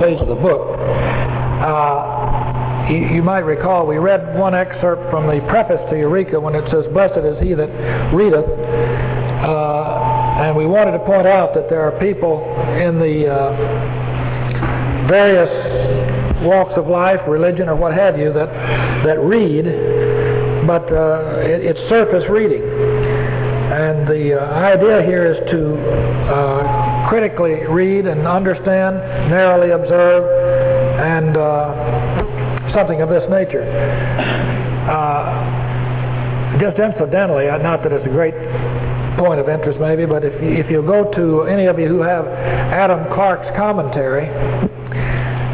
page of the book. Uh, you, might recall we read one excerpt from the preface to Eureka when it says, Blessed is he that readeth. Uh, and we wanted to point out that there are people in the uh, various walks of life, religion, or what have you, that, that read, but uh, it, it's surface reading. And the uh, idea here is to uh, critically read and understand, narrowly observe, and uh, something of this nature. Uh, just incidentally, uh, not that it's a great point of interest maybe, but if you, if you go to any of you who have Adam Clarke's commentary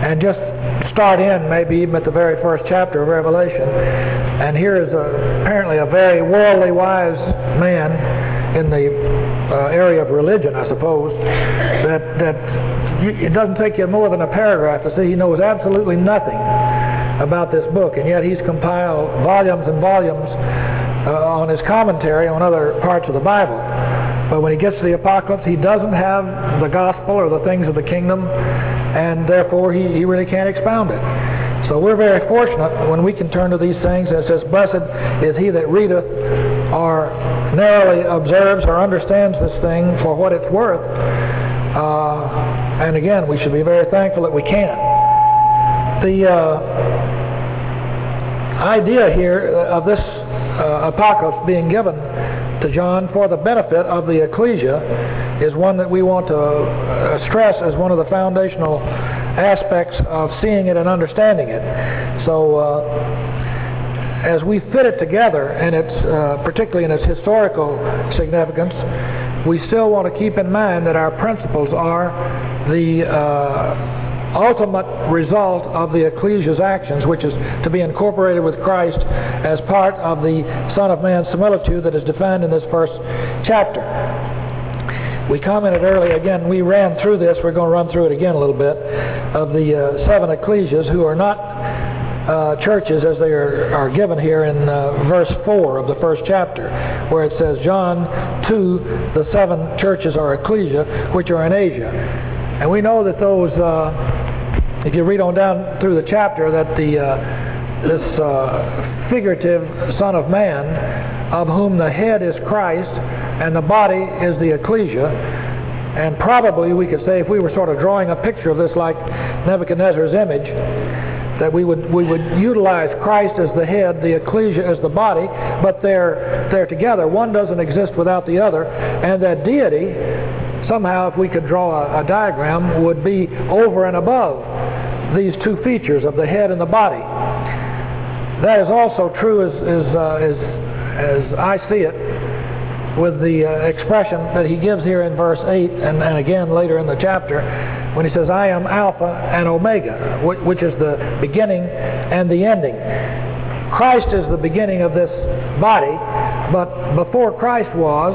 and just start in maybe even at the very first chapter of Revelation, and here is a, apparently a very worldly wise man in the uh, area of religion, I suppose, that that it doesn't take you more than a paragraph to see he knows absolutely nothing about this book, and yet he's compiled volumes and volumes uh, on his commentary on other parts of the Bible. But when he gets to the apocalypse, he doesn't have the gospel or the things of the kingdom, and therefore he, he really can't expound it. So we're very fortunate when we can turn to these things and it says, Blessed is he that readeth or narrowly observes or understands this thing for what it's worth. Uh, and again, we should be very thankful that we can. The uh, idea here of this uh, apocalypse being given to John for the benefit of the ecclesia is one that we want to uh, stress as one of the foundational aspects of seeing it and understanding it. So, uh, as we fit it together, and it's uh, particularly in its historical significance, we still want to keep in mind that our principles are the uh, ultimate result of the ecclesia's actions, which is to be incorporated with Christ as part of the Son of Man's similitude that is defined in this first chapter. We commented earlier, again, we ran through this, we're going to run through it again a little bit, of the uh, seven ecclesias who are not uh, churches as they are, are given here in uh, verse 4 of the first chapter, where it says, John 2, the seven churches are ecclesia, which are in Asia. And we know that those uh, if you read on down through the chapter, that the uh, this uh, figurative Son of Man, of whom the head is Christ and the body is the ecclesia, and probably we could say if we were sort of drawing a picture of this like Nebuchadnezzar's image, that we would we would utilize Christ as the head, the ecclesia as the body, but they're they're together. One doesn't exist without the other, and that deity somehow, if we could draw a, a diagram, would be over and above these two features of the head and the body. That is also true as, as, uh, as, as I see it with the uh, expression that he gives here in verse 8 and, and again later in the chapter when he says, I am Alpha and Omega, which is the beginning and the ending. Christ is the beginning of this body, but before Christ was,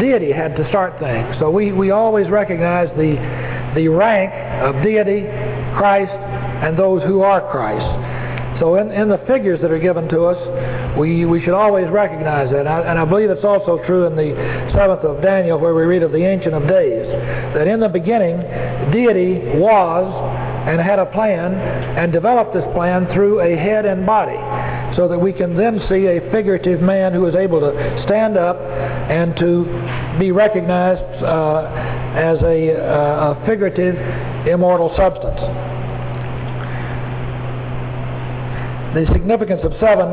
deity had to start things. So we, we always recognize the, the rank of deity, Christ, and those who are Christ. So in, in the figures that are given to us, we, we should always recognize that. And I, and I believe it's also true in the 7th of Daniel where we read of the Ancient of Days. That in the beginning, deity was and had a plan and developed this plan through a head and body so that we can then see a figurative man who is able to stand up and to be recognized uh, as a, uh, a figurative immortal substance. The significance of seven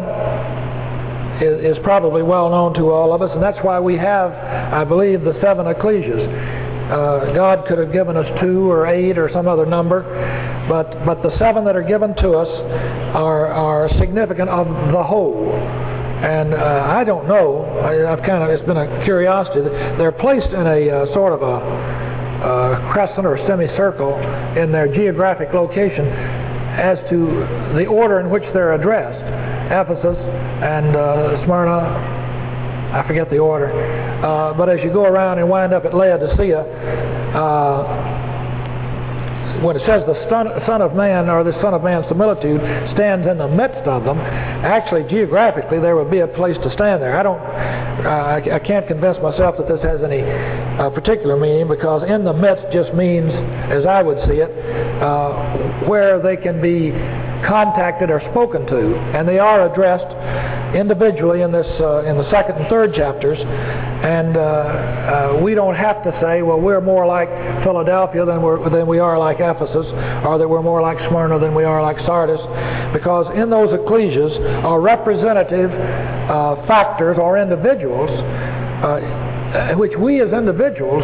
is, is, probably well known to all of us, and that's why we have, I believe, the seven ecclesias. Uh, God could have given us two or eight or some other number, but but the seven that are given to us are are significant of the whole. And uh, I don't know. I, have kind of it's been a curiosity. They're placed in a uh, sort of a crescent or semicircle in their geographic location as to the order in which they're addressed. Ephesus and uh, Smyrna, I forget the order. Uh, but as you go around and wind up at Laodicea, uh, when it says the Son of Man or the Son of Man's similitude stands in the midst of them, actually geographically there would be a place to stand there. I don't, I, I can't convince myself that this has any uh, particular meaning because in the midst just means, as I would see it, uh, where they can be contacted or spoken to, and they are addressed individually in this uh, in the second and third chapters. And uh, uh, we don't have to say, well, we're more like Philadelphia than we're than we are like Ephesus, or that we're more like Smyrna than we are like Sardis, because in those ecclesias are representative uh, factors or individuals uh, which we as individuals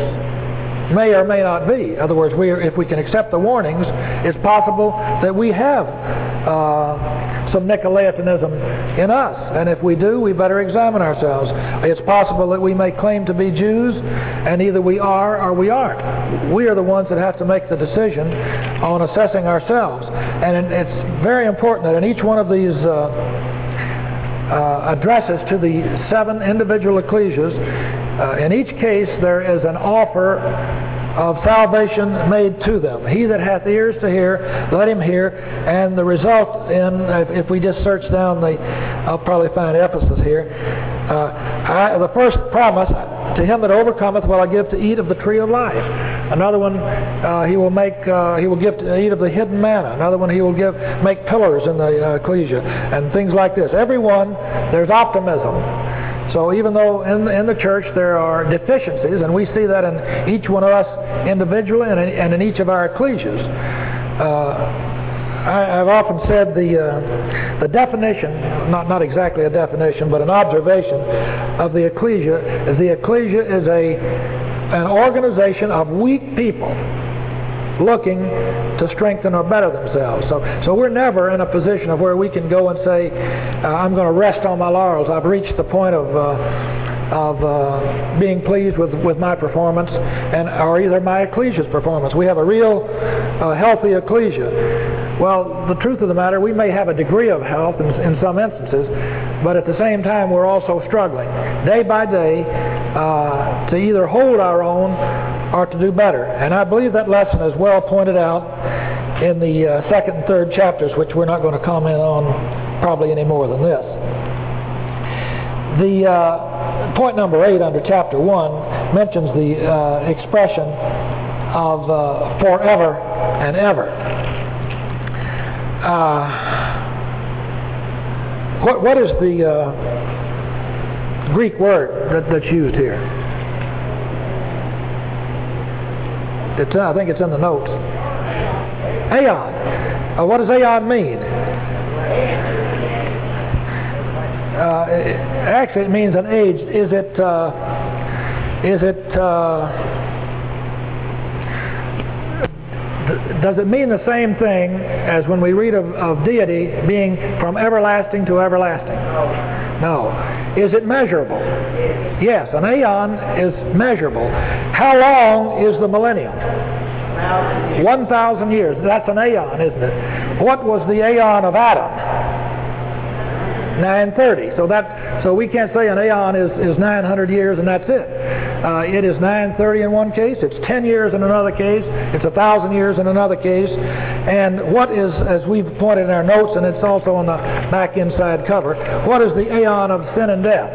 may or may not be. In other words, we are, if we can accept the warnings, it's possible that we have uh, some Nicolaitanism in us. And if we do, we better examine ourselves. It's possible that we may claim to be Jews, and either we are or we aren't. We are the ones that have to make the decision on assessing ourselves. And it's very important that in each one of these uh, uh, addresses to the seven individual ecclesias. Uh, in each case, there is an offer of salvation made to them. He that hath ears to hear, let him hear. And the result in, if, if we just search down the, I'll probably find Ephesus here. Uh, I, the first promise, to him that overcometh will I give to eat of the tree of life. Another one, uh, he will make, uh, he will give to eat of the hidden manna. Another one, he will give, make pillars in the uh, ecclesia and things like this. Every one, there's optimism. So even though in, in the church there are deficiencies, and we see that in each one of us individually and in, and in each of our ecclesias, uh, I, have often said the uh, the definition, not not exactly a definition, but an observation of the ecclesia is the ecclesia is a an organization of weak people looking to strengthen or better themselves. So, so we're never in a position of where we can go and say, uh, I'm going to rest on my laurels. I've reached the point of, uh, of uh, being pleased with, with my performance and or either my ecclesia's performance. We have a real uh, healthy ecclesia. Well, the truth of the matter, we may have a degree of health in, in some instances, but at the same time, we're also struggling day by day uh, to either hold our own or to do better. And I believe that lesson is well pointed out in the uh, second and third chapters, which we're not going to comment on probably any more than this. The uh, point number eight under chapter one mentions the uh, expression of uh, forever and ever. Uh, what, what is the uh, Greek word that, that's used here? I think it's in the notes. Aeon. Uh, what does aeon mean? Uh, actually, it means an age. Is it? Uh, is it? Uh, does it mean the same thing as when we read of, of deity being from everlasting to everlasting? No. Is it measurable? Yes, an aeon is measurable. How long is the millennium? 1,000 years. That's an aeon, isn't it? What was the aeon of Adam? 930. So that so we can't say an aeon is, is 900 years and that's it. Uh, it is 930 in one case. It's 10 years in another case. It's a thousand years in another case. And what is, as we've pointed in our notes, and it's also on the back inside cover, what is the aeon of sin and death?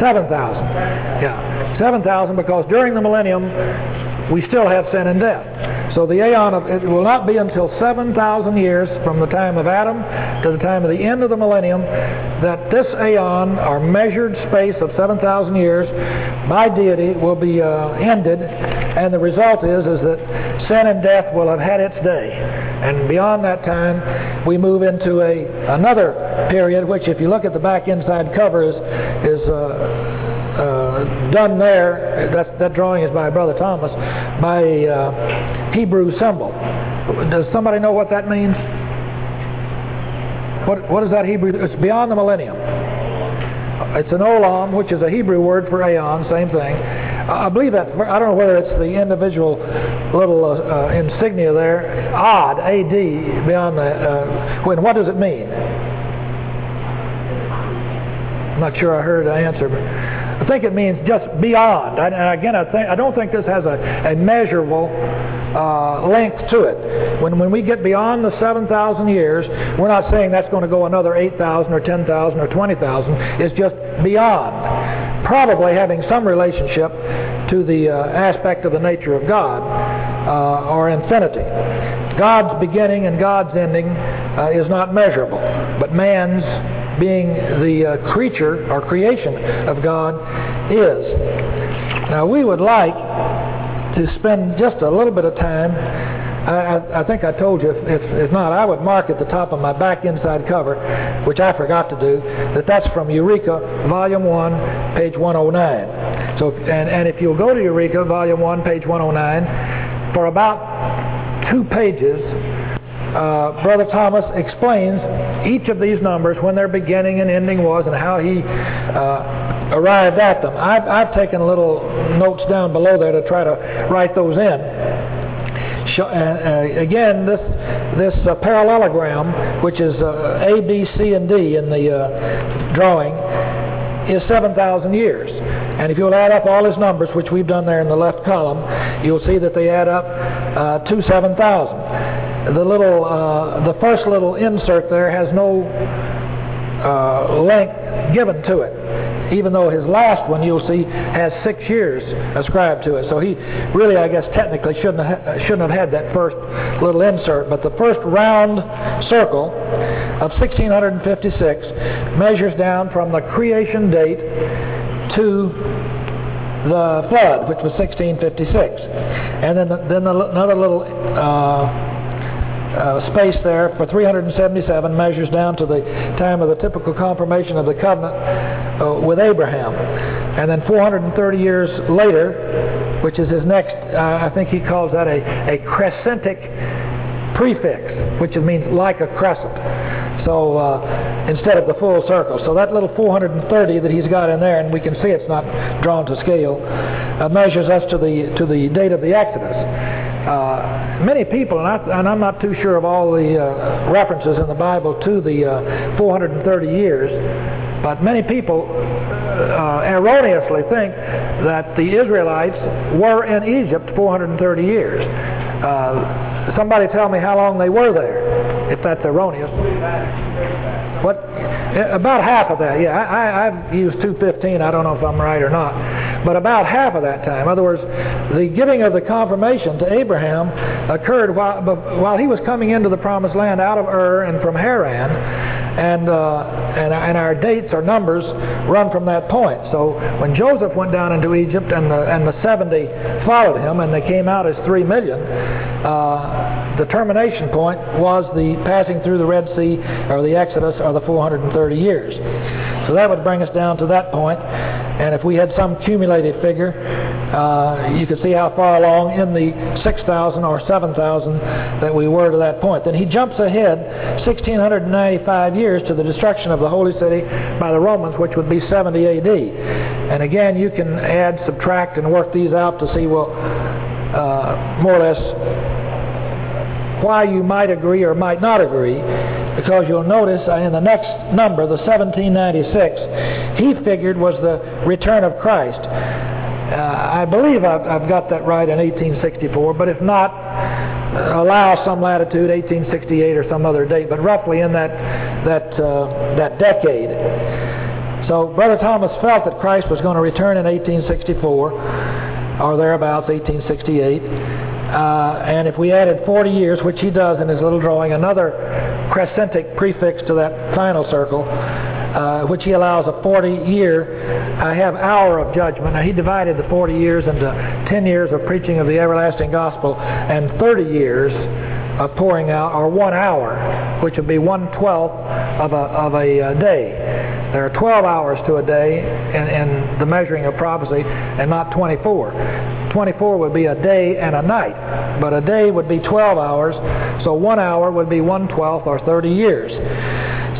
7,000. Yeah. 7,000 because during the millennium we still have sin and death. So the aeon of it will not be until 7,000 years from the time of Adam to the time of the end of the millennium that this aeon, our measured space of 7,000 years, by deity will be uh, ended, and the result is is that sin and death will have had its day, and beyond that time we move into a another period, which if you look at the back inside cover is is uh, uh, done there, that, that drawing is by Brother Thomas, by a uh, Hebrew symbol. Does somebody know what that means? What, what is that Hebrew? It's beyond the millennium. It's an olam, which is a Hebrew word for aeon, same thing. I believe that, I don't know whether it's the individual little uh, uh, insignia there, odd, A-D, beyond the, uh, when, what does it mean? I'm not sure I heard the answer, but I think it means just beyond. And again, I, think, I don't think this has a, a measurable uh, length to it. When, when we get beyond the 7,000 years, we're not saying that's going to go another 8,000 or 10,000 or 20,000. It's just beyond. probably having some relationship to the uh, aspect of the nature of God uh, or infinity. God's beginning and God's ending uh, is not measurable, but man's being the uh, creature or creation of God is. Now, we would like to spend just a little bit of time. I, I, think I told you, if, if, if, not, I would mark at the top of my back inside cover, which I forgot to do, that that's from Eureka, Volume 1, page 109. So, and, and if you'll go to Eureka, Volume 1, page 109, for about two pages, uh, Brother Thomas explains each of these numbers, when their beginning and ending was, and how he uh, arrived at them. I've, I've taken little notes down below there to try to write those in. Uh, again, this this uh, parallelogram, which is uh, A, B, C, and D in the uh, drawing, is 7,000 years. And if you'll add up all his numbers, which we've done there in the left column, you'll see that they add up uh, to 7,000. The little, uh, the first little insert there has no uh, length given to it, even though his last one, you'll see, has six years ascribed to it. So he really, I guess, technically shouldn't have, shouldn't have had that first little insert. But the first round circle of 1656 measures down from the creation date to the flood, which was 1656. And then, the, then the, another little uh, uh, space there for 377 measures down to the time of the typical confirmation of the covenant uh, with Abraham. And then 430 years later, which is his next, uh, I think he calls that a, a crescentic prefix, which means like a crescent. So uh, instead of the full circle. So that little 430 that he's got in there, and we can see it's not drawn to scale, uh, measures us to the to the date of the Exodus. Uh, many people, and, I, am not too sure of all the uh, references in the Bible to the uh, 430 years, but many people uh, erroneously think that the Israelites were in Egypt 430 years. Uh, somebody tell me how long they were there, if that's erroneous. What? About half of that, yeah. I, have used 215. I don't know if I'm right or not. But about half of that time. In other words, the giving of the confirmation to Abraham occurred while, while he was coming into the promised land out of Ur and from Haran. And, uh, and, and our dates or numbers run from that point. So when Joseph went down into Egypt and the, and the 70 followed him and they came out as 3 million, uh, the termination point was the passing through the Red Sea or the Exodus or the 430 years. So that would bring us down to that point. And if we had some cumulative figure, uh, you can see how far along in the 6,000 or 7,000 that we were to that point. Then he jumps ahead 1,695 years to the destruction of the holy city by the Romans, which would be 70 AD. And again, you can add, subtract, and work these out to see, well, uh, more or less why you might agree or might not agree, because you'll notice in the next number, the 1796, he figured was the return of Christ. Uh, I believe I've, I've, got that right in 1864, but if not, allow some latitude, 1868 or some other date, but roughly in that, that, uh, that decade. So Brother Thomas felt that Christ was going to return in 1864, or thereabouts, 1868. Uh, and if we added 40 years, which he does in his little drawing, another crescentic prefix to that final circle, uh, which he allows a 40 year, I have hour of judgment. Now he divided the 40 years into 10 years of preaching of the everlasting gospel and 30 years of pouring out, or one hour, which would be one twelfth of a, of a uh, day. There are 12 hours to a day in, in the measuring of prophecy, and not 24. 24 would be a day and a night, but a day would be 12 hours, so one hour would be one twelfth or 30 years.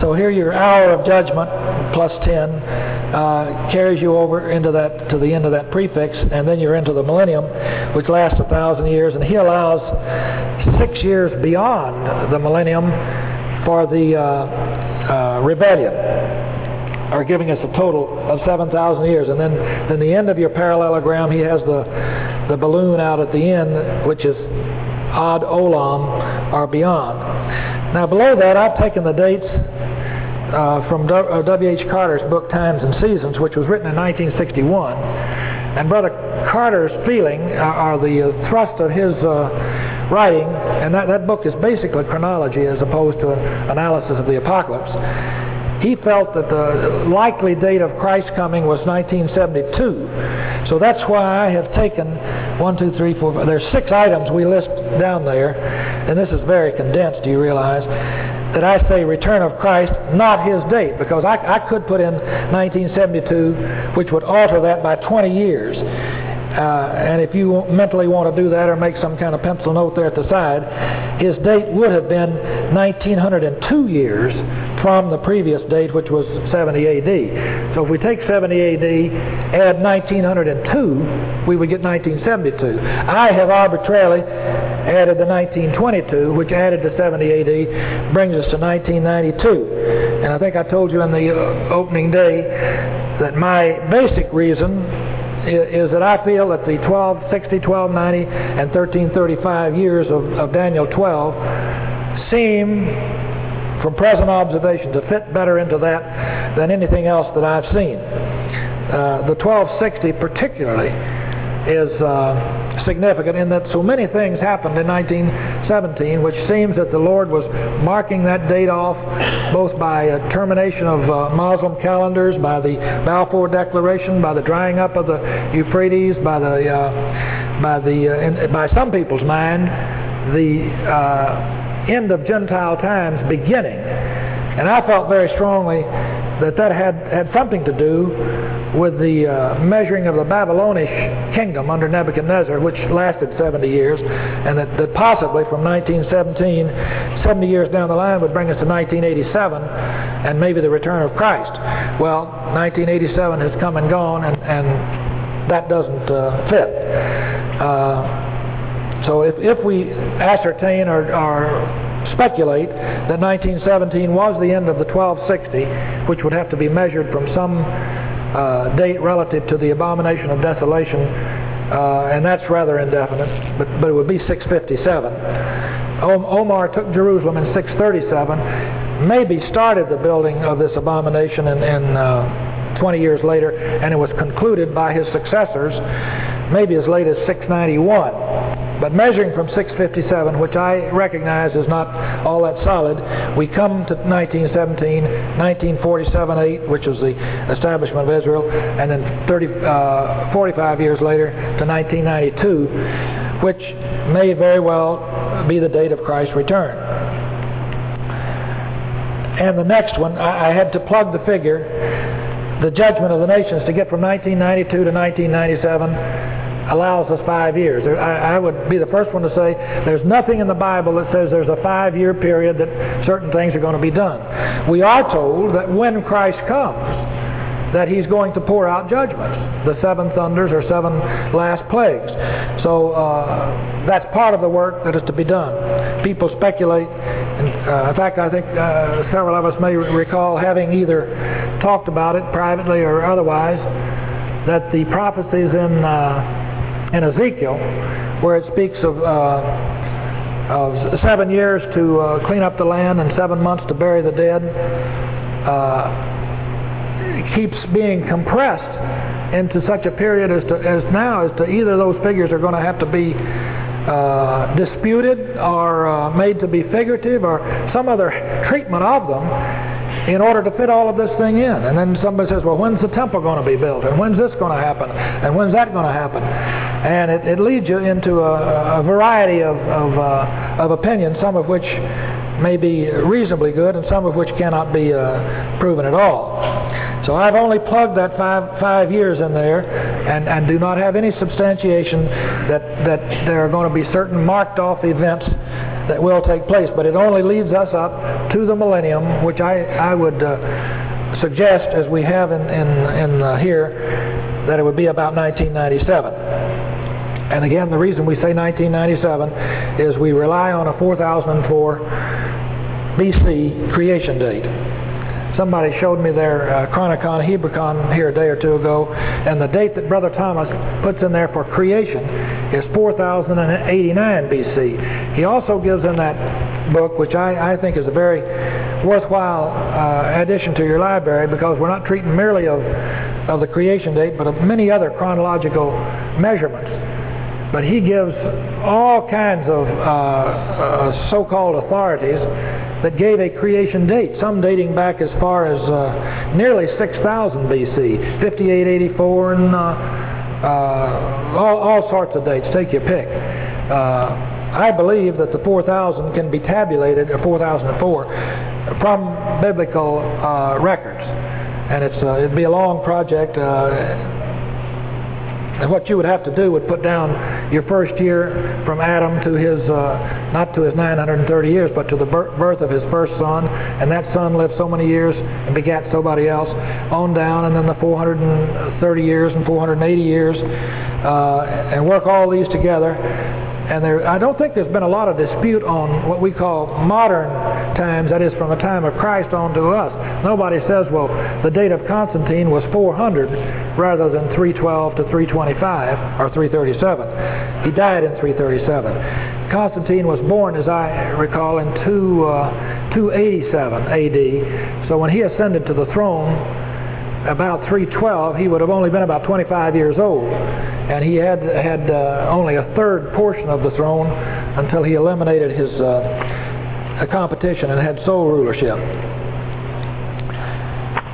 So here your hour of judgment plus 10 uh, carries you over into that to the end of that prefix, and then you're into the millennium, which lasts a thousand years, and he allows six years beyond the millennium for the uh, uh, rebellion are giving us a total of 7,000 years. And then, then the end of your parallelogram, he has the, the balloon out at the end, which is ad olam, or beyond. Now below that, I've taken the dates uh, from W.H. Uh, Carter's book Times and Seasons, which was written in 1961. And Brother Carter's feeling, uh, or the uh, thrust of his writing, and that, that book is basically chronology as opposed to an analysis of the apocalypse. He felt that the likely date of Christ's coming was 1972. So that's why I have taken one, two, three, four. There's six items we list down there, and this is very condensed. Do you realize? That I say return of Christ, not his date, because I, I could put in 1972, which would alter that by 20 years. Uh, and if you mentally want to do that or make some kind of pencil note there at the side, his date would have been 1902 years from the previous date, which was 70 AD. So if we take 70 AD, add 1902, we would get 1972. I have arbitrarily added the 1922, which added to 70 AD, brings us to 1992. And I think I told you in the uh, opening day that my basic reason is that I feel that the 1260, 1290, and 1335 years of, of Daniel 12 seem, from present observation, to fit better into that than anything else that I've seen. Uh, the 1260 particularly is uh, significant in that so many things happened in 1917, which seems that the Lord was marking that date off both by a termination of uh, Muslim calendars, by the Balfour Declaration, by the drying up of the Euphrates, by the uh, by the uh, in, by some people's mind, the uh, end of Gentile times beginning. And I felt very strongly that that had, had something to do with the uh, measuring of the Babylonish kingdom under Nebuchadnezzar, which lasted 70 years, and that, that possibly from 1917, 70 years down the line, would bring us to 1987 and maybe the return of Christ. Well, 1987 has come and gone, and, and that doesn't uh, fit. Uh, so if, if we ascertain or, or speculate that 1917 was the end of the 1260, which would have to be measured from some uh, date relative to the abomination of desolation, uh, and that's rather indefinite, but, but it would be 657. Omar took Jerusalem in 637, maybe started the building of this abomination in, in uh, 20 years later, and it was concluded by his successors maybe as late as 691. But measuring from 657, which I recognize is not all that solid, we come to 1917, 1947 8, which was the establishment of Israel, and then 30, uh, 45 years later to 1992, which may very well be the date of Christ's return. And the next one, I, I had to plug the figure, the judgment of the nations, to get from 1992 to 1997 allows us five years. I, I, would be the first one to say there's nothing in the Bible that says there's a five year period that certain things are going to be done. We are told that when Christ comes, that he's going to pour out judgments, the seven thunders or seven last plagues. So uh, that's part of the work that is to be done. People speculate. And, uh, in fact, I think uh, several of us may recall having either talked about it privately or otherwise, that the prophecies in uh, in Ezekiel, where it speaks of, uh, of seven years to uh, clean up the land and seven months to bury the dead, uh, keeps being compressed into such a period as, to, as now as to either those figures are going to have to be uh, disputed or uh, made to be figurative or some other treatment of them in order to fit all of this thing in. And then somebody says, well, when's the temple going to be built? And when's this going to happen? And when's that going to happen? And it, it leads you into a, a variety of, of, uh, of opinions, some of which may be reasonably good and some of which cannot be uh, proven at all. So I've only plugged that five, five years in there and, and do not have any substantiation that, that there are going to be certain marked off events that will take place. But it only leads us up to the millennium, which I, I would uh, suggest, as we have in, in, in uh, here, that it would be about 1997. And again, the reason we say 1997 is we rely on a 4004 BC creation date. Somebody showed me their uh, Chronikon Hebraikon here a day or two ago, and the date that Brother Thomas puts in there for creation is 4089 BC. He also gives in that book, which I, I think is a very worthwhile uh, addition to your library because we're not treating merely of, of the creation date, but of many other chronological measurements. But he gives all kinds of uh, uh, so-called authorities that gave a creation date, some dating back as far as uh, nearly 6000 BC, 5884, and uh, uh, all, all, sorts of dates. Take your pick. Uh, I believe that the 4000 can be tabulated, or 4004, from biblical records. And it's, it'd be a long project and what you would have to do would put down your first year from Adam to his, uh, not to his 930 years, but to the birth of his first son. And that son lived so many years and begat somebody else on down, and then the 430 years and 480 years, uh, and work all these together and there, I don't think there's been a lot of dispute on what we call modern times, that is from the time of Christ on to us. Nobody says, well, the date of Constantine was 400 rather than 312 to 325 or 337. He died in 337. Constantine was born, as I recall, in 2, uh, 287 AD. So when he ascended to the throne, about 312, he would have only been about 25 years old and he had had uh, only a third portion of the throne until he eliminated his uh, competition and had sole rulership.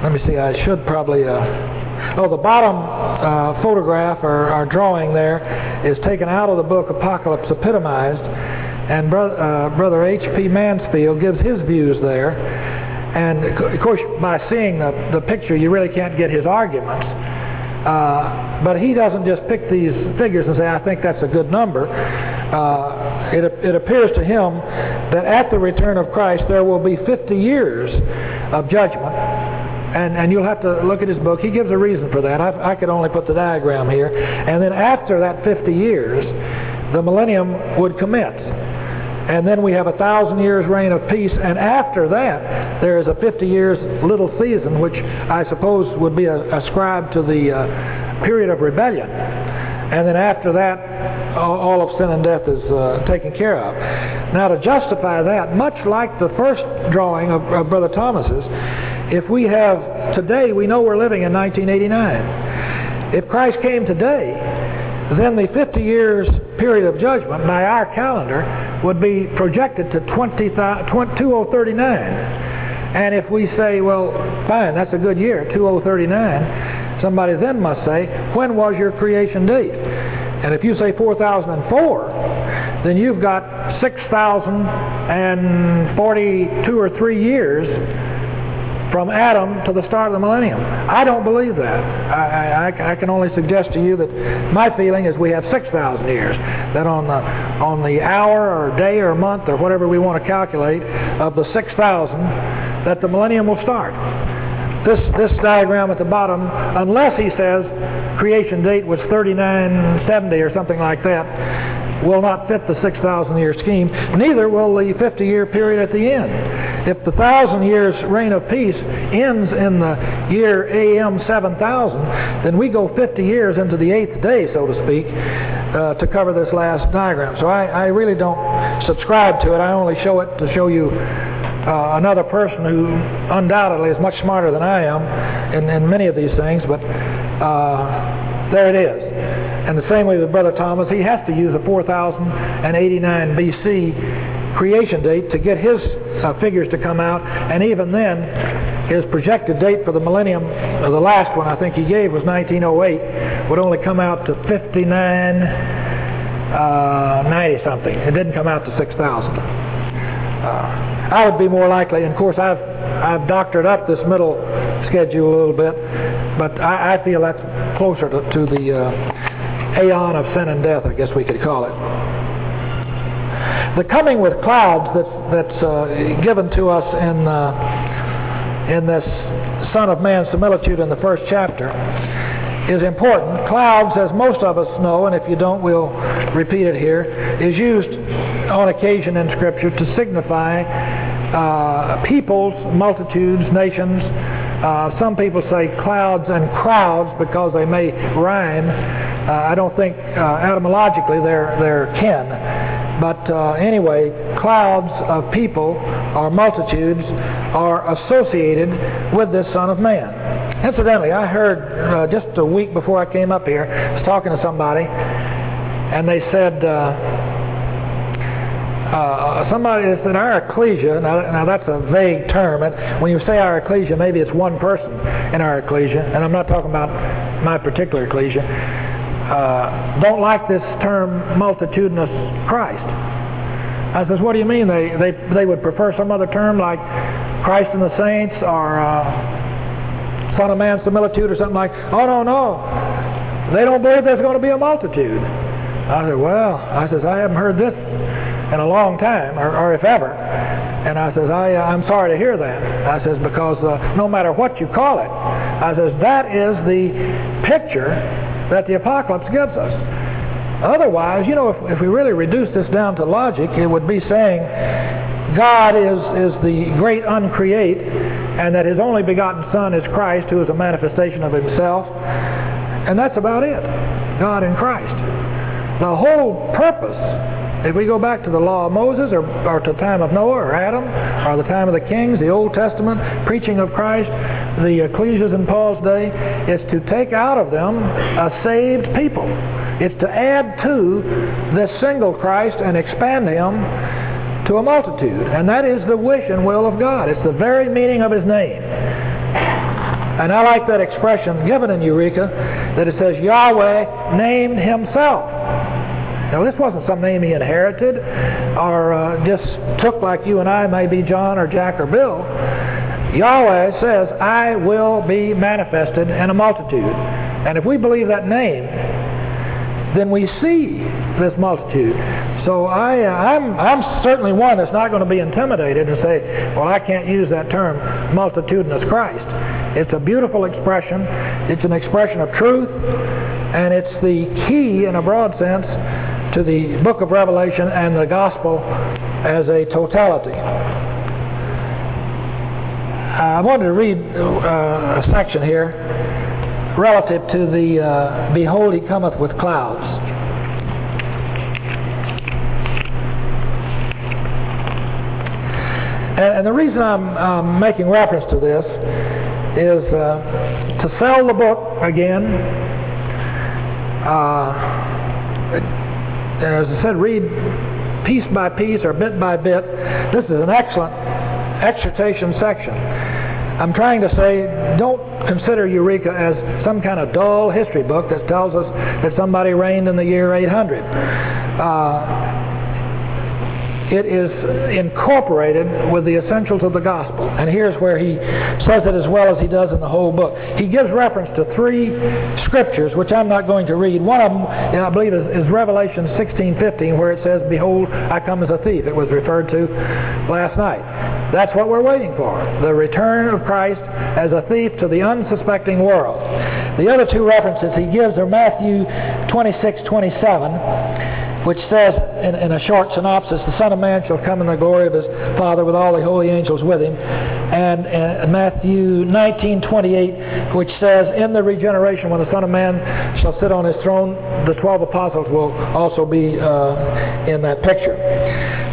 Let me see. I should probably. Uh, oh, the bottom uh, photograph or, or, drawing there is taken out of the book Apocalypse Epitomized, and bro uh, Brother H.P. Mansfield gives his views there. And of course, by seeing the, the picture, you really can't get his arguments. Uh, but he doesn't just pick these figures and say, I think that's a good number. Uh, it, it appears to him that at the return of Christ there will be 50 years of judgment. And, and you'll have to look at his book. He gives a reason for that. I, I could only put the diagram here. And then after that 50 years, the millennium would commence and then we have a thousand years reign of peace, and after that there is a 50 years little season, which I suppose would be ascribed to the uh, period of rebellion. And then after that, all of sin and death is uh, taken care of. Now to justify that, much like the first drawing of, of Brother Thomas's, if we have today, we know we're living in 1989. If Christ came today, then the 50 years period of judgment by our calendar would be projected to 20, 2039. And if we say, well, fine, that's a good year, 2039, somebody then must say, when was your creation date? And if you say 4004, then you've got 6,042 or 3 years from Adam to the start of the millennium. I don't believe that. I, I, I can only suggest to you that my feeling is we have 6,000 years. That on the, on the hour or day or month or whatever we want to calculate of the 6,000, that the millennium will start. This, this diagram at the bottom, unless he says creation date was 3970 or something like that, will not fit the 6,000 year scheme. Neither will the 50 year period at the end. If the thousand years reign of peace ends in the year AM 7000, then we go 50 years into the eighth day, so to speak, uh, to cover this last diagram. So I, I, really don't subscribe to it. I only show it to show you uh, another person who undoubtedly is much smarter than I am in, in many of these things, but uh, there it is. And the same way with Brother Thomas, he has to use a 4089 BC creation date to get his uh, figures to come out. And even then, his projected date for the millennium, uh, the last one I think he gave was 1908, would only come out to 59, uh, 90 something. It didn't come out to 6,000. Uh, I would be more likely, and of course I've I've doctored up this middle schedule a little bit, but I, I feel that's closer to, to the uh, aeon of sin and death, I guess we could call it. The coming with clouds that's, that's uh, given to us in, uh, in this Son of Man similitude in the first chapter is important. Clouds, as most of us know, and if you don't, we'll repeat it here, is used on occasion in Scripture to signify uh, peoples, multitudes, nations. Uh, some people say clouds and crowds because they may rhyme. Uh, I don't think uh, etymologically they're, they're kin. But uh, anyway, clouds of people or multitudes are associated with this Son of Man. Incidentally, I heard uh, just a week before I came up here, I was talking to somebody, and they said, uh, uh, somebody that's in our ecclesia, now, now, that's a vague term, and when you say our ecclesia, maybe it's one person in our ecclesia, and I'm not talking about my particular ecclesia, uh, don't like this term multitudinous Christ. I says, what do you mean? They, they, they would prefer some other term like Christ and the saints or uh, Son of Man similitude or something like Oh, no, no. They don't believe there's going to be a multitude. I said, well, I says, I haven't heard this in a long time, or, or if ever. And I says, I, uh, I'm sorry to hear that. I says, because uh, no matter what you call it, I says, that is the picture that the apocalypse gives us. Otherwise, you know, if, if we really reduce this down to logic, it would be saying God is, is the great uncreate, and that his only begotten Son is Christ, who is a manifestation of himself. And that's about it. God in Christ. The whole purpose if we go back to the law of Moses or, or to the time of Noah or Adam or the time of the kings, the Old Testament, preaching of Christ, the ecclesias in Paul's day, is to take out of them a saved people. It's to add to this single Christ and expand him to a multitude. And that is the wish and will of God. It's the very meaning of his name. And I like that expression given in Eureka that it says Yahweh named himself. Now, this wasn't some name he inherited or uh, just took like you and I may be John or Jack or Bill. Yahweh says, I will be manifested in a multitude. And if we believe that name, then we see this multitude. So I, uh, I'm, I'm certainly one that's not going to be intimidated and say, well, I can't use that term, multitudinous Christ. It's a beautiful expression. It's an expression of truth, and it's the key, in a broad sense, to the book of Revelation and the gospel as a totality. I wanted to read uh, a section here relative to the uh, Behold, he cometh with clouds. And, and the reason I'm um, making reference to this is uh, to sell the book again. Uh, as I said, read piece by piece or bit by bit. This is an excellent exhortation section. I'm trying to say, don't consider Eureka as some kind of dull history book that tells us that somebody reigned in the year 800. Uh, it is incorporated with the essentials of the gospel. And here's where he says it as well as he does in the whole book. He gives reference to three scriptures, which I'm not going to read. One of them, I believe, is, is Revelation 16:15, where it says, "Behold, I come as a thief." It was referred to last night. That's what we're waiting for: the return of Christ as a thief to the unsuspecting world. The other two references he gives are Matthew 26:27 which says in, in, a short synopsis, the Son of Man shall come in the glory of his Father with all the holy angels with him. And, and Matthew 19:28, which says, in the regeneration, when the Son of Man shall sit on his throne, the twelve apostles will also be uh, in that picture.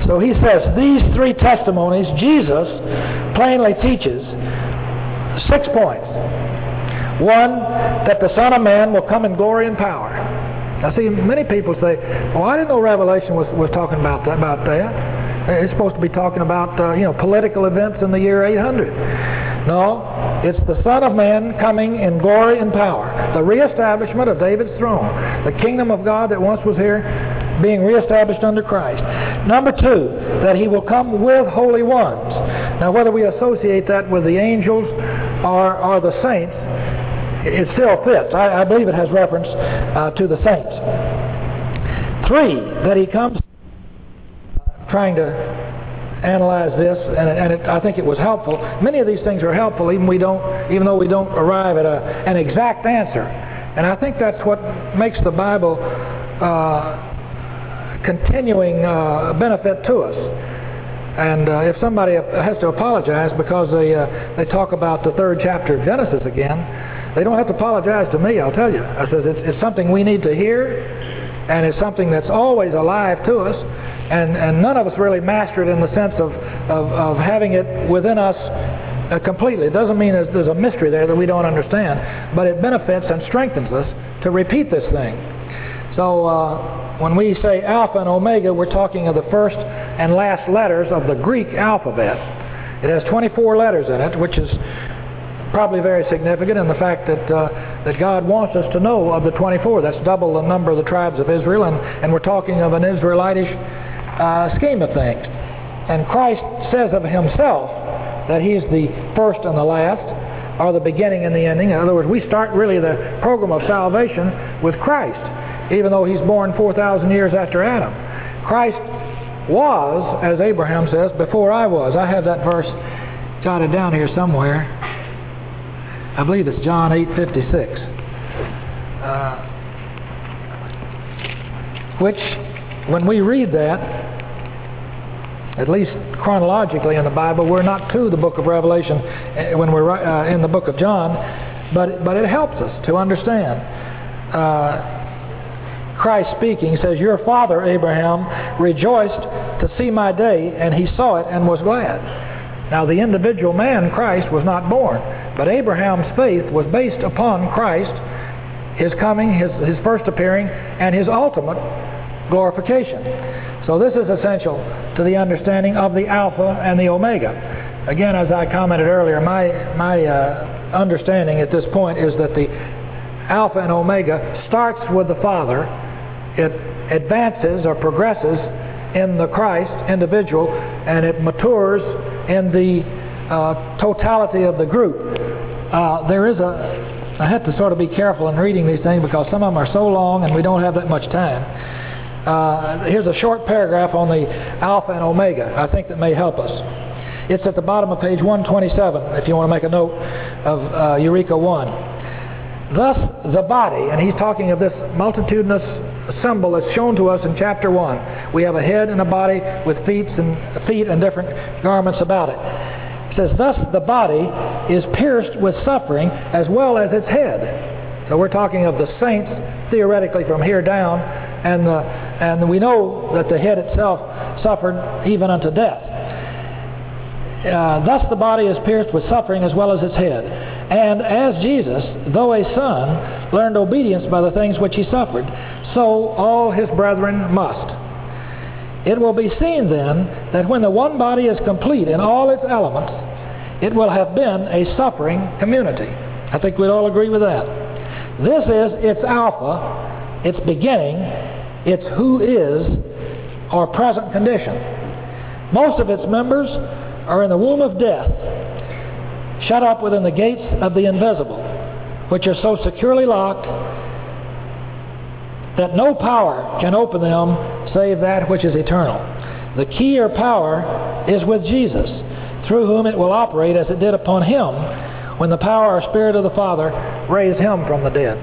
So he says, these three testimonies, Jesus plainly teaches six points. One, that the Son of Man will come in glory and power. Now, see, many people say, "Well, I didn't know Revelation was, was talking about that." About that, it's supposed to be talking about uh, you know political events in the year 800. No, it's the Son of Man coming in glory and power, the reestablishment of David's throne, the kingdom of God that once was here, being reestablished under Christ. Number two, that He will come with holy ones. Now, whether we associate that with the angels or, or the saints, it still fits. I, I believe it has reference uh, to the saints. Three, that he comes trying to analyze this, and, and it, I think it was helpful. Many of these things are helpful, even we don't, even though we don't arrive at a, an exact answer. And I think that's what makes the Bible uh, continuing uh, benefit to us. And uh, if somebody has to apologize because they uh, they talk about the third chapter of Genesis again, they don't have to apologize to me, I'll tell you. I says it's, it's something we need to hear, and it's something that's always alive to us. and, and none of us really master it in the sense of, of, of having it within us uh, completely. It doesn't mean there's, there's a mystery there that we don't understand, but it benefits and strengthens us to repeat this thing. So uh, when we say Alpha and Omega, we're talking of the first and last letters of the Greek alphabet. It has 24 letters in it, which is probably very significant in the fact that uh, that God wants us to know of the 24. That's double the number of the tribes of Israel, and, and we're talking of an Israelitish uh, scheme of things. And Christ says of himself that he's the first and the last, or the beginning and the ending. In other words, we start really the program of salvation with Christ, even though he's born 4,000 years after Adam. Christ was, as Abraham says, before I was. I have that verse jotted down here somewhere. I believe it's John 8:56. Uh, which, when we read that, at least chronologically in the Bible, we're not to the book of Revelation eh, when we're uh, in the book of John, but but it helps us to understand. Uh, Christ speaking says, Your father Abraham rejoiced to see my day, and he saw it and was glad. Now, the individual man, Christ, was not born, but Abraham's faith was based upon Christ, his coming, his, his first appearing, and his ultimate glorification. So, this is essential to the understanding of the Alpha and the Omega. Again, as I commented earlier, my, my uh, understanding at this point is that the Alpha and Omega starts with the Father it advances or progresses in the Christ individual and it matures in the uh, totality of the group. Uh, there is a, I have to sort of be careful in reading these things because some of them are so long and we don't have that much time. Uh, here's a short paragraph on the Alpha and Omega. I think that may help us. It's at the bottom of page 127 if you want to make a note of uh, Eureka 1. Thus the body, and he's talking of this multitudinous symbol that's shown to us in chapter 1. We have a head and a body with feet and feet and different garments about it. It says, Thus the body is pierced with suffering as well as its head. So we're talking of the saints theoretically from here down, and, the, and we know that the head itself suffered even unto death. Uh, thus the body is pierced with suffering as well as its head. And as Jesus, though a son, learned obedience by the things which he suffered, so all his brethren must. It will be seen then that when the one body is complete in all its elements, it will have been a suffering community. I think we'd all agree with that. This is its alpha, its beginning, its who is, or present condition. Most of its members are in the womb of death, shut up within the gates of the invisible, which are so securely locked that no power can open them save that which is eternal. The key or power is with Jesus, through whom it will operate as it did upon him when the power or spirit of the Father raised him from the dead.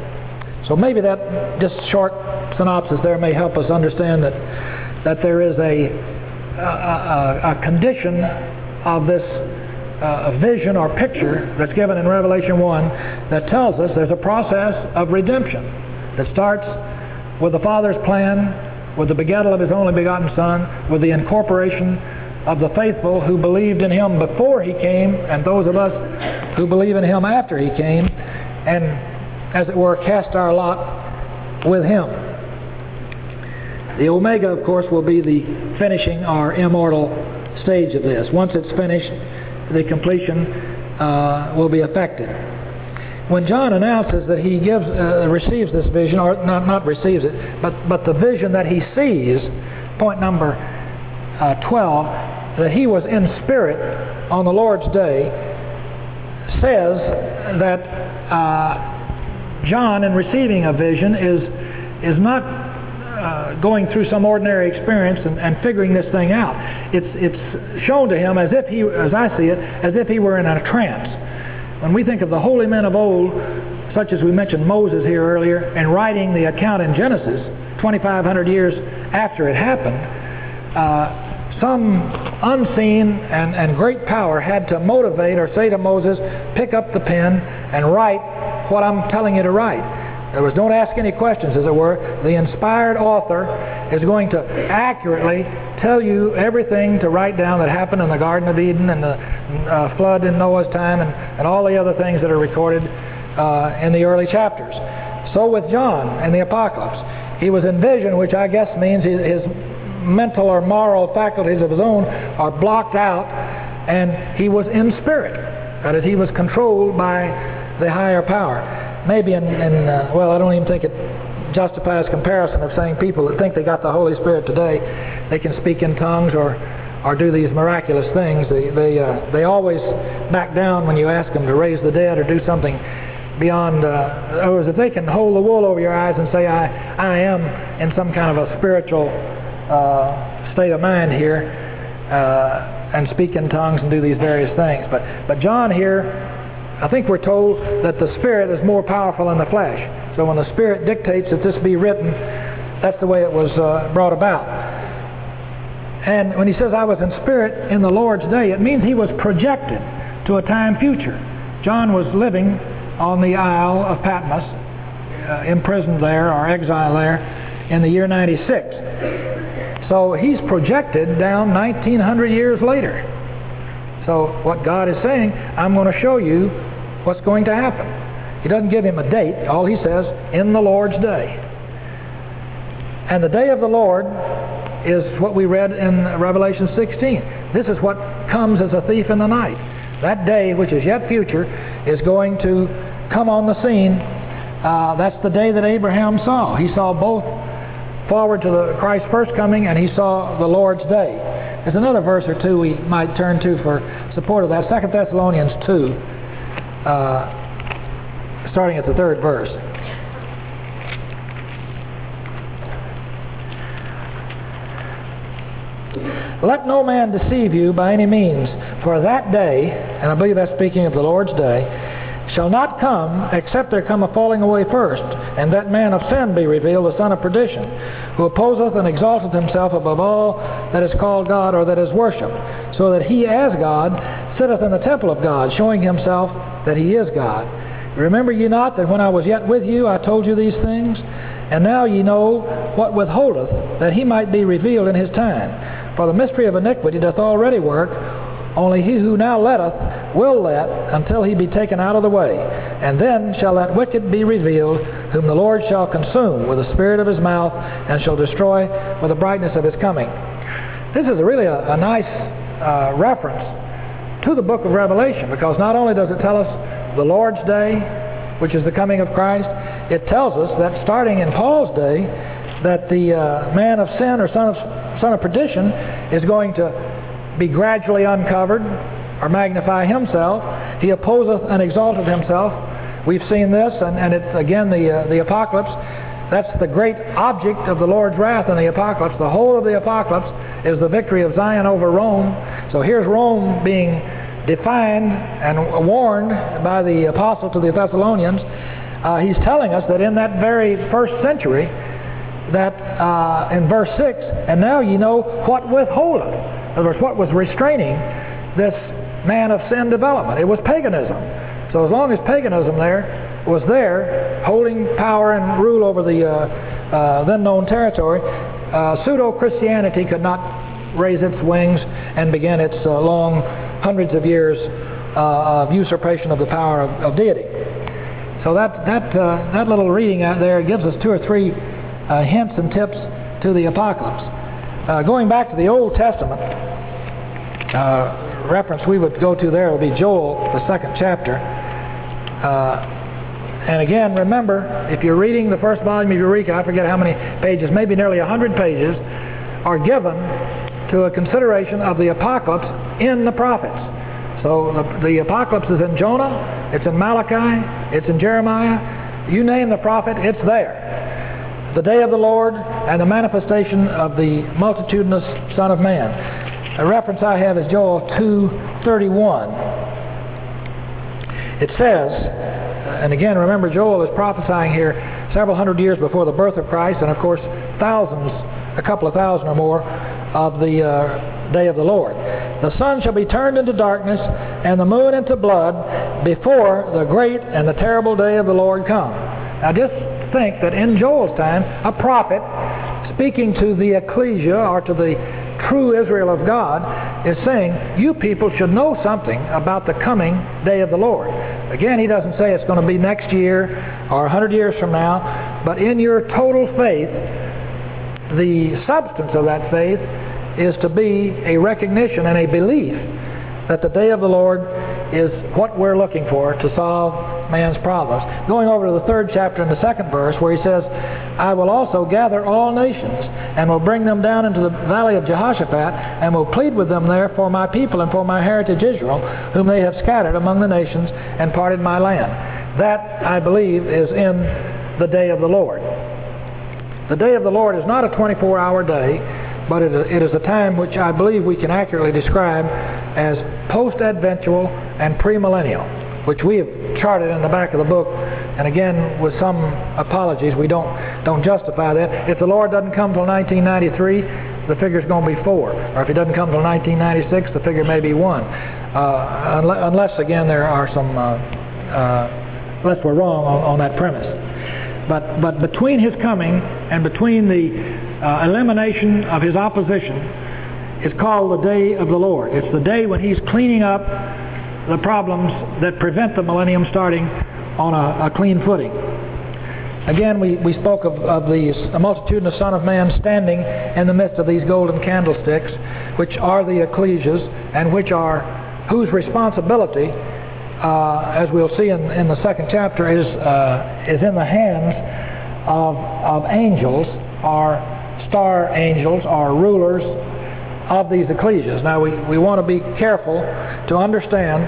So maybe that just short synopsis there may help us understand that that there is a a, a, condition of this uh, vision or picture that's given in Revelation 1 that tells us there's a process of redemption that starts with the Father's plan, with the begettal of His only begotten Son, with the incorporation of the faithful who believed in Him before He came, and those of us who believe in Him after He came, and as it were, cast our lot with Him. The Omega, of course, will be the finishing or immortal stage of this. Once it's finished, the completion uh, will be effected. When John announces that he gives, uh, receives this vision, or not, not receives it, but, but the vision that he sees, point number uh, 12, that he was in spirit on the Lord's day, says that uh, John, in receiving a vision, is, is not uh, going through some ordinary experience and, and, figuring this thing out. It's, it's shown to him as if he, as I see it, as if he were in a trance. When we think of the holy men of old, such as we mentioned Moses here earlier, and writing the account in Genesis 2,500 years after it happened, uh, some unseen and, and great power had to motivate or say to Moses, pick up the pen and write what I'm telling you to write. There was don't ask any questions, as it were. The inspired author is going to accurately tell you everything to write down that happened in the Garden of Eden and the uh, flood in Noah's time and, and all the other things that are recorded uh, in the early chapters. So with John and the Apocalypse. He was in vision, which I guess means his mental or moral faculties of his own are blocked out, and he was in spirit. That is, he was controlled by the higher power. Maybe in, in uh, well, I don't even think it justifies comparison of saying people that think they got the Holy Spirit today, they can speak in tongues or or do these miraculous things. They they uh, they always back down when you ask them to raise the dead or do something beyond. Uh, in words, if they can hold the wool over your eyes and say, "I I am in some kind of a spiritual uh, state of mind here," uh, and speak in tongues and do these various things. But but John here. I think we're told that the Spirit is more powerful than the flesh. So when the Spirit dictates that this be written, that's the way it was uh, brought about. And when he says, I was in spirit in the Lord's day, it means he was projected to a time future. John was living on the Isle of Patmos, uh, imprisoned there or exiled there in the year 96. So he's projected down 1900 years later. So what God is saying, I'm going to show you what's going to happen. He doesn't give him a date. All he says, in the Lord's day. And the day of the Lord is what we read in Revelation 16. This is what comes as a thief in the night. That day, which is yet future, is going to come on the scene. Uh, that's the day that Abraham saw. He saw both forward to the Christ's first coming, and he saw the Lord's day. There's another verse or two we might turn to for support of that. 2 Thessalonians 2, uh, starting at the third verse. Let no man deceive you by any means, for that day, and I believe that's speaking of the Lord's day, shall not come except there come a falling away first, and that man of sin be revealed, the son of perdition, who opposeth and exalteth himself above all that is called God or that is worshipped, so that he as God sitteth in the temple of God, showing himself that he is God. Remember ye not that when I was yet with you I told you these things? And now ye know what withholdeth, that he might be revealed in his time. For the mystery of iniquity doth already work, only he who now letteth will let until he be taken out of the way. And then shall that wicked be revealed, whom the Lord shall consume with the spirit of his mouth, and shall destroy with the brightness of his coming. This is really a, a nice uh, reference to the book of Revelation, because not only does it tell us the Lord's day, which is the coming of Christ, it tells us that starting in Paul's day, that the uh, man of sin or son of, son of perdition is going to be gradually uncovered or magnify himself. He opposeth and exalteth himself. We've seen this, and, and it's again the, uh, the apocalypse. That's the great object of the Lord's wrath in the apocalypse. The whole of the apocalypse is the victory of Zion over Rome. So here's Rome being defined and warned by the apostle to the Thessalonians. Uh, he's telling us that in that very first century, that uh, in verse 6, and now ye know what withholdeth. In other words, what was restraining this man of sin development. It was paganism. So as long as paganism there was there, holding power and rule over the uh, uh, then known territory, uh, pseudo-Christianity could not raise its wings and begin its uh, long hundreds of years uh, of usurpation of the power of, of deity. So that that that little reading out there gives us two or three Uh, hints and tips to the apocalypse. Uh, going back to the Old Testament, uh, reference we would go to there would be Joel, the second chapter. Uh, and again, remember, if you're reading the first volume of Eureka, I forget how many pages, maybe nearly 100 pages, are given to a consideration of the apocalypse in the prophets. So the, the apocalypse is in Jonah, it's in Malachi, it's in Jeremiah. You name the prophet, it's there. The day of the Lord and the manifestation of the multitudinous Son of Man. A reference I have is Joel 2.31. It says, and again, remember Joel is prophesying here several hundred years before the birth of Christ, and of course thousands, a couple of thousand or more, of the uh, day of the Lord. The sun shall be turned into darkness, and the moon into blood, before the great and the terrible day of the Lord come. Now just think that in Joel's time, a prophet speaking to the ecclesia or to the true Israel of God, is saying, you people should know something about the coming day of the Lord. Again, he doesn't say it's going to be next year or 100 years from now, but in your total faith, the substance of that faith is to be a recognition and a belief that the day of the Lord is what we're looking for to solve man's problems. Going over to the third chapter in the second verse where he says, I will also gather all nations and will bring them down into the valley of Jehoshaphat and will plead with them there for my people and for my heritage Israel, whom they have scattered among the nations and parted my land. That, I believe, is in the day of the Lord. The day of the Lord is not a 24-hour day but it is a time which I believe we can accurately describe as post-adventual and premillennial, which we have charted in the back of the book. And again, with some apologies, we don't don't justify that. If the Lord doesn't come till 1993, the figure's going to be four. Or if He doesn't come till 1996, the figure may be one. Uh, unless, again, there are some, uh, uh, unless we're wrong on, on that premise. But, but between His coming and between the uh, elimination of his opposition is called the day of the Lord. It's the day when he's cleaning up the problems that prevent the millennium starting on a, a clean footing. Again, we, we spoke of, of the multitude of Son of Man standing in the midst of these golden candlesticks, which are the ecclesias, and which are whose responsibility, uh, as we'll see in, in the second chapter, is, uh, is in the hands of, of angels, or star angels are rulers of these ecclesias. Now, we, we want to be careful to understand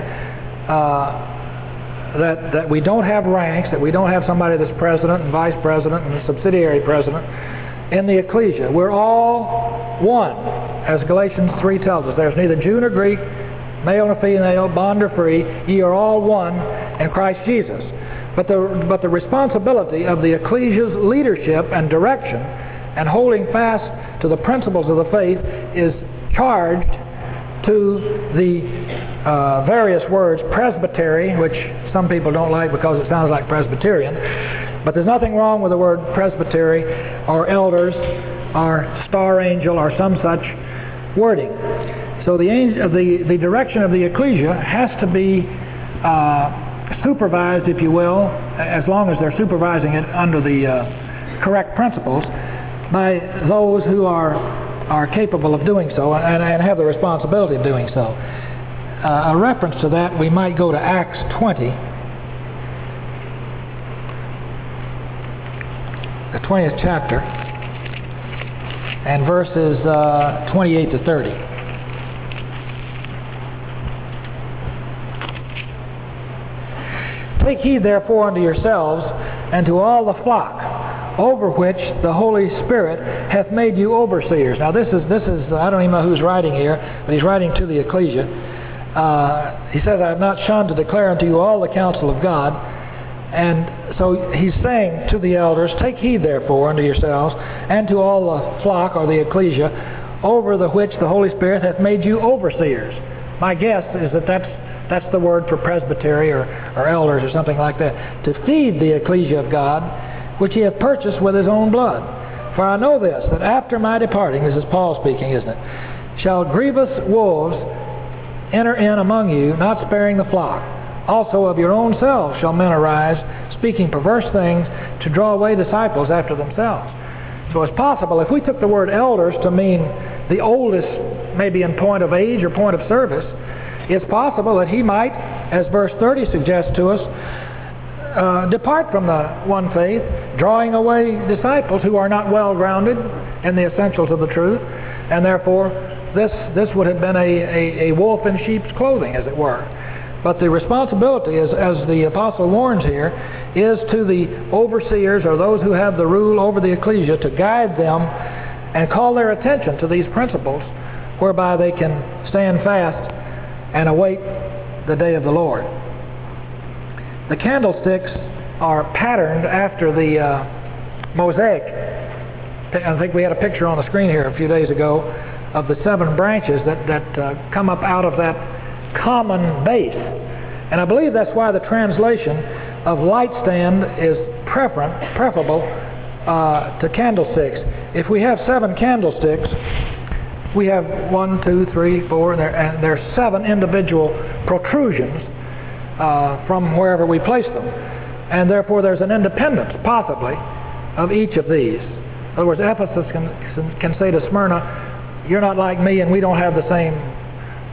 uh, that, that we don't have ranks, that we don't have somebody that's president and vice president and subsidiary president in the ecclesia. We're all one, as Galatians 3 tells us. There's neither Jew nor Greek, male nor female, bond or free. Ye are all one in Christ Jesus. But the, but the responsibility of the ecclesia's leadership and direction and holding fast to the principles of the faith is charged to the uh, various words presbytery, which some people don't like because it sounds like Presbyterian. But there's nothing wrong with the word presbytery or elders or star angel or some such wording. So the, angel, the, the direction of the ecclesia has to be uh, supervised, if you will, as long as they're supervising it under the uh, correct principles by those who are, are capable of doing so and, and have the responsibility of doing so. Uh, a reference to that, we might go to Acts 20, the 20th chapter, and verses uh, 28 to 30. Take heed therefore unto yourselves and to all the flock over which the Holy Spirit hath made you overseers. Now this is, this is I don't even know who's writing here, but he's writing to the ecclesia. Uh, he says, I have not shunned to declare unto you all the counsel of God. And so he's saying to the elders, Take heed therefore unto yourselves, and to all the flock or the ecclesia, over the which the Holy Spirit hath made you overseers. My guess is that that's, that's the word for presbytery or, or elders or something like that. To feed the ecclesia of God which he hath purchased with his own blood. For I know this, that after my departing, this is Paul speaking, isn't it, shall grievous wolves enter in among you, not sparing the flock. Also of your own selves shall men arise, speaking perverse things, to draw away disciples after themselves. So it's possible, if we took the word elders to mean the oldest, maybe in point of age or point of service, it's possible that he might, as verse 30 suggests to us, uh, depart from the one faith, drawing away disciples who are not well grounded in the essentials of the truth, and therefore this this would have been a, a, a wolf in sheep's clothing, as it were. But the responsibility, as, as the apostle warns here, is to the overseers or those who have the rule over the ecclesia to guide them and call their attention to these principles whereby they can stand fast and await the day of the Lord. The candlesticks are patterned after the uh, mosaic. I think we had a picture on the screen here a few days ago of the seven branches that, that uh, come up out of that common base. And I believe that's why the translation of light stand is preferable uh, to candlesticks. If we have seven candlesticks, we have one, two, three, four, and there, and there are seven individual protrusions from wherever we place them. And therefore, there's an independence, possibly, of each of these. In other words, Ephesus can, can say to Smyrna, You're not like me, and we don't have the same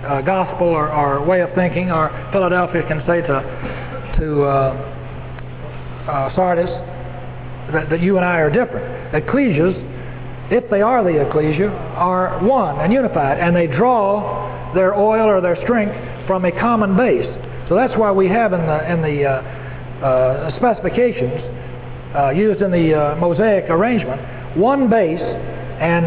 uh, gospel or, or, way of thinking. Or Philadelphia can say to, to uh, uh Sardis that, that you and I are different. Ecclesias, if they are the ecclesia, are one and unified, and they draw their oil or their strength from a common base. So that's why we have in the in the uh, uh, specifications uh, used in the uh, Mosaic arrangement one base and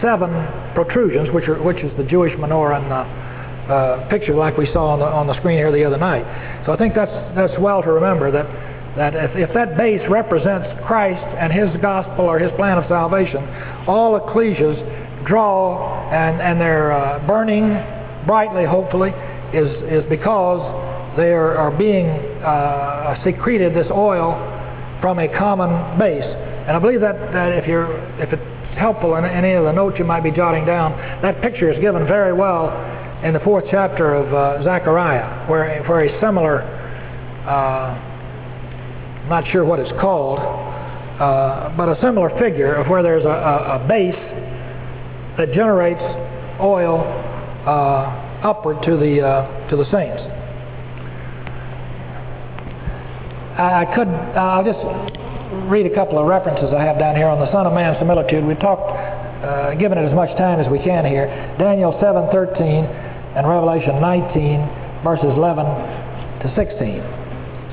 seven protrusions, which are which is the Jewish menorah and uh, uh, picture like we saw on the on the screen here the other night. So I think that's that's well to remember that that if, if that base represents Christ and His gospel or His plan of salvation, all ecclesias draw and, and they're uh, burning brightly, hopefully, is, is because they are, are being uh, secreted this oil from a common base. And I believe that, that if, you're, if it's helpful in any of the notes you might be jotting down, that picture is given very well in the fourth chapter of uh, Zechariah, where, where a similar uh, I'm not sure what it's called, uh, but a similar figure of where there's a, a, a base that generates oil uh, upward to the uh, to the saints. I could I'll just read a couple of references I have down here on the Son of Man similitude. We've talked, uh, given it as much time as we can here. Daniel 7:13 and Revelation 19 verses 11 to 16.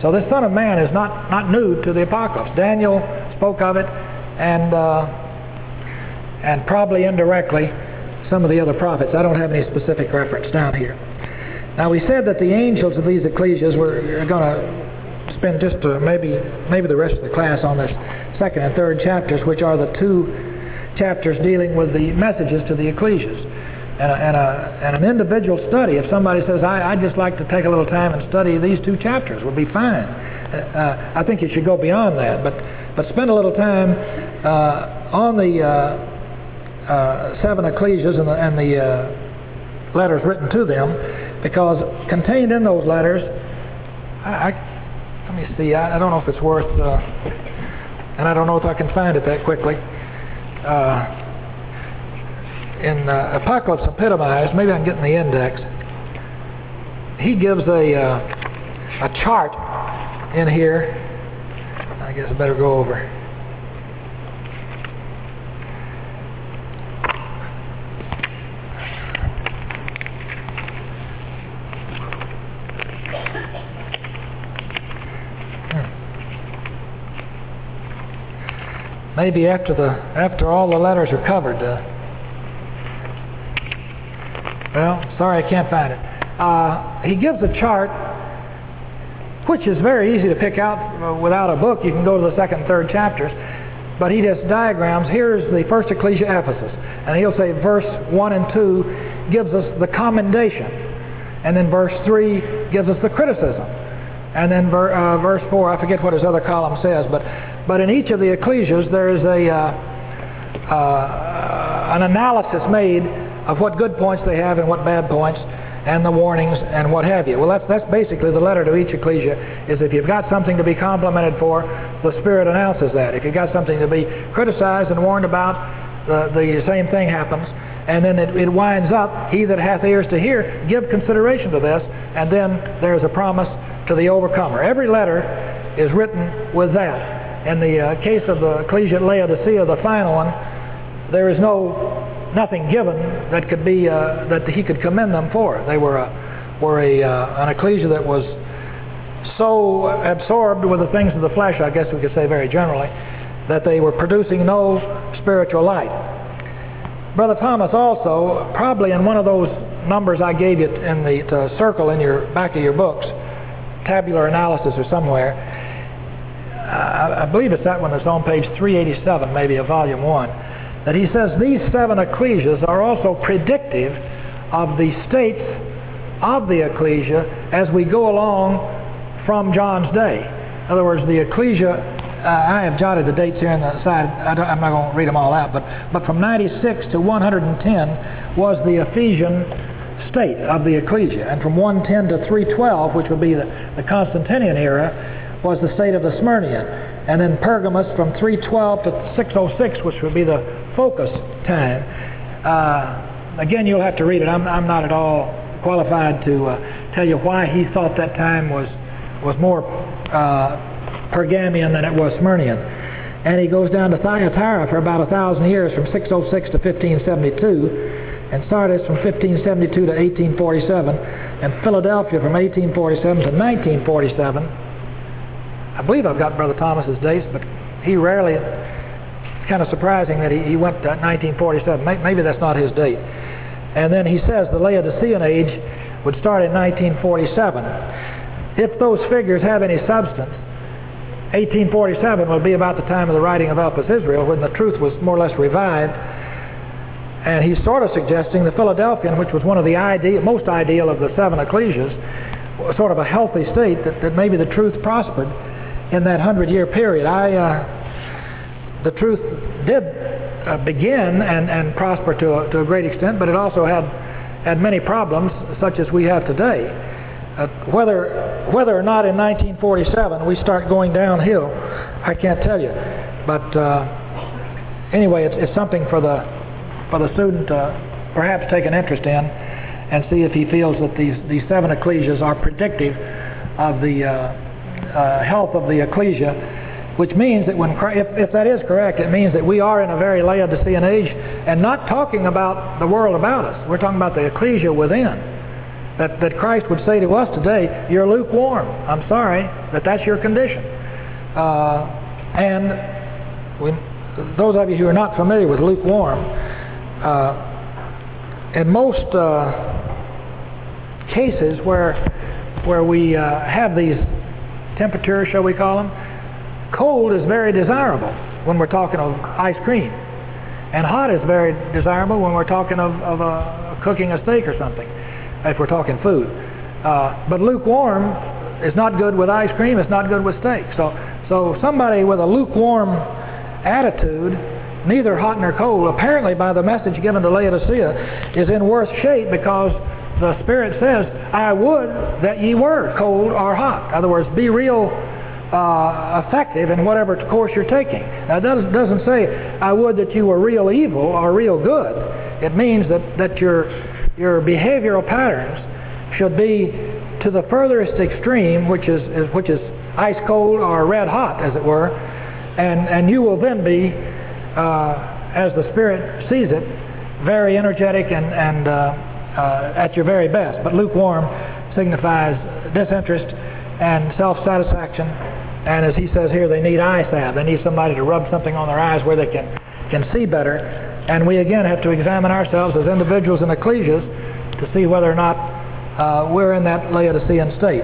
So this Son of Man is not, not new to the Apocalypse. Daniel spoke of it, and, uh, and probably indirectly some of the other prophets. I don't have any specific reference down here. Now we said that the angels of these ecclesias were going to spend just uh, maybe maybe the rest of the class on this second and third chapters, which are the two chapters dealing with the messages to the ecclesias and, a, and, a, and an individual study, if somebody says, I, would just like to take a little time and study these two chapters, would be fine. Uh, I think you should go beyond that, but, but spend a little time uh, on the uh, uh seven ecclesias and the, and the uh, letters written to them, because contained in those letters, I let me see, I, I, don't know if it's worth, uh, and I don't know if I can find it that quickly in uh, Apocalypse Epitomized, maybe I can get in the index, he gives a, uh, a chart in here. I guess I better go over. Maybe after the after all the letters are covered, uh, well, sorry, I can't find it. Uh, he gives a chart, which is very easy to pick out uh, without a book. You can go to the second and third chapters. But he just diagrams. Here's the first ecclesia, Ephesus. And he'll say verse 1 and 2 gives us the commendation. And then verse 3 gives us the criticism. And then ver, uh, verse 4, I forget what his other column says, but, but in each of the ecclesias there is a, uh, uh, an analysis made of what good points they have and what bad points and the warnings and what have you. Well, that's, that's basically the letter to each ecclesia, is if you've got something to be complimented for, the Spirit announces that. If you've got something to be criticized and warned about, the, the same thing happens. And then it, it winds up, he that hath ears to hear, give consideration to this, and then there's a promise to the overcomer. Every letter is written with that. In the uh, case of the ecclesia at Laodicea, the final one, there is no nothing given that could be uh, that he could commend them for. They were a, were a uh, an ecclesia that was so absorbed with the things of the flesh, I guess we could say very generally, that they were producing no spiritual light. Brother Thomas also, probably in one of those numbers I gave you in the circle in your back of your books, tabular analysis or somewhere, I, believe it's that one that's on page 387, maybe of volume one that he says these seven ecclesias are also predictive of the states of the ecclesia as we go along from John's day. In other words, the ecclesia uh, I have jotted the dates here on the side. I am not going to read them all out, but, but from 96 to 110 was the Ephesian state of the ecclesia. And from 110 to 312, which would be the, the Constantinian era, was the state of the Smyrnian. And then Pergamos from 312 to 606, which would be the Phocas time. Uh, again, you'll have to read it. I'm, I'm not at all qualified to uh, tell you why he thought that time was, was more uh, Pergamian than it was Smyrnian. And he goes down to Thyatira for about a thousand years from 606 to 1572 and Sardis from 1572 to 1847, and Philadelphia from 1847 to 1947. I believe I've got Brother Thomas's dates, but he rarely. It's kind of surprising that he, he went to 1947. Maybe that's not his date. And then he says the Laodicean age would start in 1947. If those figures have any substance, 1847 would be about the time of the writing of Elpis Israel, when the truth was more or less revived and he's sort of suggesting the Philadelphian, which was one of the ideal, most ideal of the seven ecclesias, sort of a healthy state, that, that maybe the truth prospered in that hundred year period. I, uh, the truth did uh, begin and, and prosper to a, to a great extent, but it also had, had many problems, such as we have today. Uh, whether, whether or not in 1947 we start going downhill, I can't tell you. But uh, anyway, it's, it's something for the for the student to perhaps take an interest in and see if he feels that these, these seven ecclesias are predictive of the uh, health of the ecclesia, which means that when if, if that is correct, it means that we are in a very Laodicean age and not talking about the world about us. We're talking about the ecclesia within. That, that Christ would say to us today, you're lukewarm. I'm sorry, but that's your condition. Uh, and we, those of you who are not familiar with lukewarm, uh, in most uh, cases where where we uh, have these temperatures, shall we call them, cold is very desirable when we're talking of ice cream, and hot is very desirable when we're talking of, of uh, cooking a steak or something, if we're talking food. Uh, but lukewarm is not good with ice cream. It's not good with steak. So, so somebody with a lukewarm attitude neither hot nor cold, apparently by the message given to Laodicea, is in worse shape because the Spirit says, I would that ye were cold or hot. In other words, be real uh, effective in whatever course you're taking. Now, it doesn't, doesn't say, I would that you were real evil or real good. It means that, that your, your behavioral patterns should be to the furthest extreme, which is, is, which is ice cold or red hot, as it were, and, and you will then be uh, as the Spirit sees it, very energetic and, and uh, uh, at your very best. But lukewarm signifies disinterest and self-satisfaction. And as he says here, they need eye salve. They need somebody to rub something on their eyes where they can, can see better. And we again have to examine ourselves as individuals and ecclesias to see whether or not uh, we're in that Laodicean state.